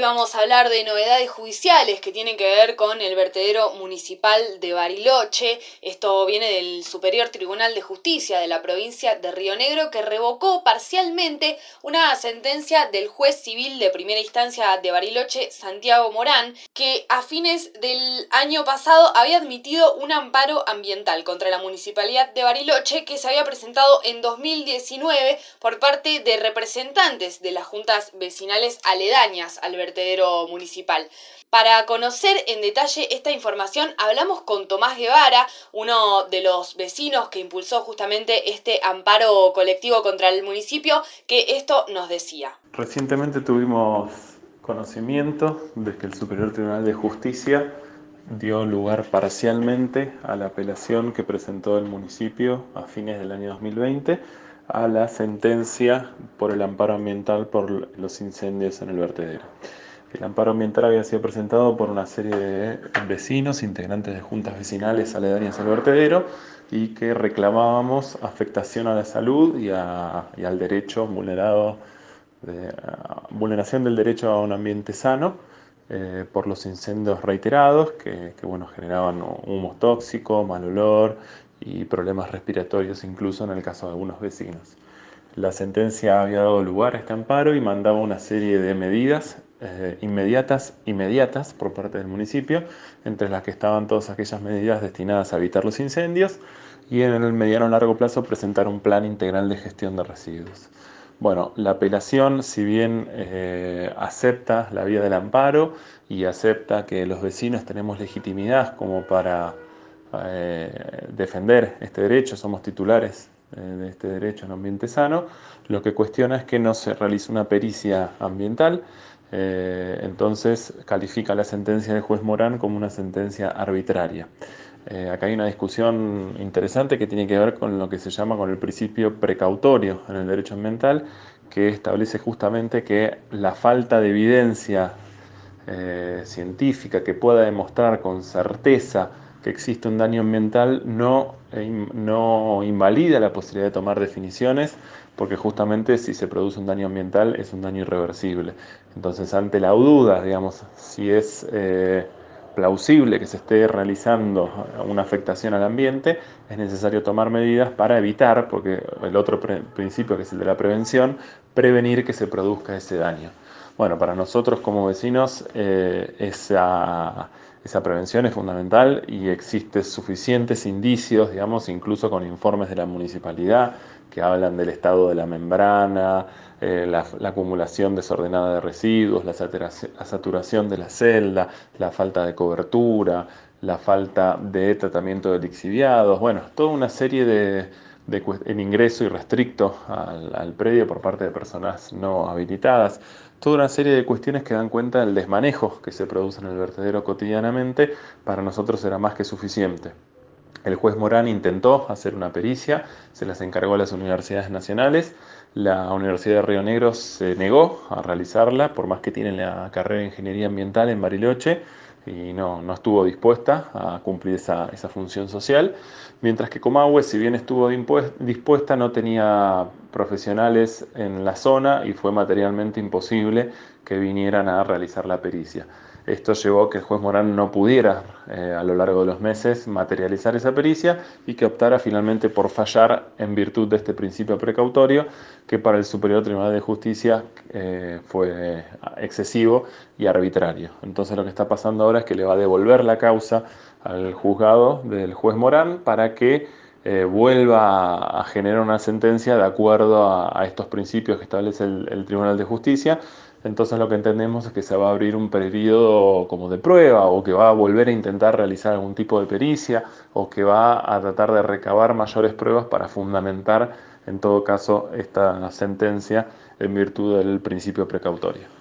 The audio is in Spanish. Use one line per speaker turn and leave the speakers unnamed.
Hoy vamos a hablar de novedades judiciales que tienen que ver con el vertedero municipal de Bariloche. Esto viene del Superior Tribunal de Justicia de la provincia de Río Negro que revocó parcialmente una sentencia del juez civil de primera instancia de Bariloche, Santiago Morán, que a fines del año pasado había admitido un amparo ambiental contra la municipalidad de Bariloche que se había presentado en 2019 por parte de representantes de las juntas vecinales aledañas al vertedero municipal. Para conocer en detalle esta información hablamos con Tomás Guevara, uno de los vecinos que impulsó justamente este amparo colectivo contra el municipio, que esto nos decía.
Recientemente tuvimos conocimiento de que el Superior Tribunal de Justicia dio lugar parcialmente a la apelación que presentó el municipio a fines del año 2020 a la sentencia por el amparo ambiental por los incendios en el vertedero. El amparo ambiental había sido presentado por una serie de vecinos, integrantes de juntas vecinales aledañas al vertedero, y que reclamábamos afectación a la salud y, al derecho vulnerado, de, vulneración del derecho a un ambiente sano eh, por los incendios reiterados que, que bueno, generaban humos tóxicos, mal olor y problemas respiratorios incluso en el caso de algunos vecinos. La sentencia había dado lugar a este amparo y mandaba una serie de medidas eh, inmediatas, inmediatas por parte del municipio, entre las que estaban todas aquellas medidas destinadas a evitar los incendios y en el mediano largo plazo presentar un plan integral de gestión de residuos. Bueno, la apelación, si bien eh, acepta la vía del amparo y acepta que los vecinos tenemos legitimidad como para eh, defender este derecho, somos titulares eh, de este derecho un ambiente sano, lo que cuestiona es que no se realice una pericia ambiental, eh, entonces califica la sentencia del juez Morán como una sentencia arbitraria. acá hay una discusión interesante que tiene que ver con lo que se llama con el principio precautorio en el derecho ambiental, que establece justamente que la falta de evidencia científica que pueda demostrar con certeza que existe un daño ambiental no, eh, no invalida la posibilidad de tomar definiciones, porque justamente si se produce un daño ambiental es un daño irreversible. Entonces, ante la duda, digamos, si es eh, plausible que se esté realizando una afectación al ambiente, es necesario tomar medidas para evitar, porque el otro principio, que es el de la prevención, prevenir que se produzca ese daño. Bueno, para nosotros como vecinos eh, esa, esa, prevención es fundamental y existen suficientes indicios, digamos, incluso con informes de la municipalidad que hablan del estado de la membrana, eh, la, acumulación desordenada de residuos, la saturación de la celda, la falta de cobertura, la falta de tratamiento de lixiviados, bueno, toda una serie de de, el ingreso irrestricto al, al, predio por parte de personas no habilitadas. Toda una serie de cuestiones que dan cuenta del desmanejo que se produce en el vertedero cotidianamente, para nosotros era más que suficiente. El juez Morán intentó hacer una pericia, se las encargó a las universidades nacionales. La Universidad de Río Negro se negó a realizarla, por más que tiene la carrera de Ingeniería Ambiental en Bariloche, y no, no estuvo dispuesta a cumplir esa, esa, función social, mientras que Comahue, si bien estuvo dispuesta, no tenía profesionales en la zona y fue materialmente imposible que vinieran a realizar la pericia. Esto llevó a que el juez Morán no pudiera eh, a lo largo de los meses materializar esa pericia y que optara finalmente por fallar en virtud de este principio precautorio que para el Superior Tribunal de Justicia eh, fue excesivo y arbitrario. Entonces lo que está pasando ahora es que le va a devolver la causa al juzgado del juez Morán para que eh, vuelva a generar una sentencia de acuerdo a, estos principios que establece el Tribunal de Justicia entonces lo que entendemos es que se va a abrir un periodo como de prueba o que va a volver a intentar realizar algún tipo de pericia o que va a tratar de recabar mayores pruebas para fundamentar en todo caso esta sentencia en virtud del principio precautorio.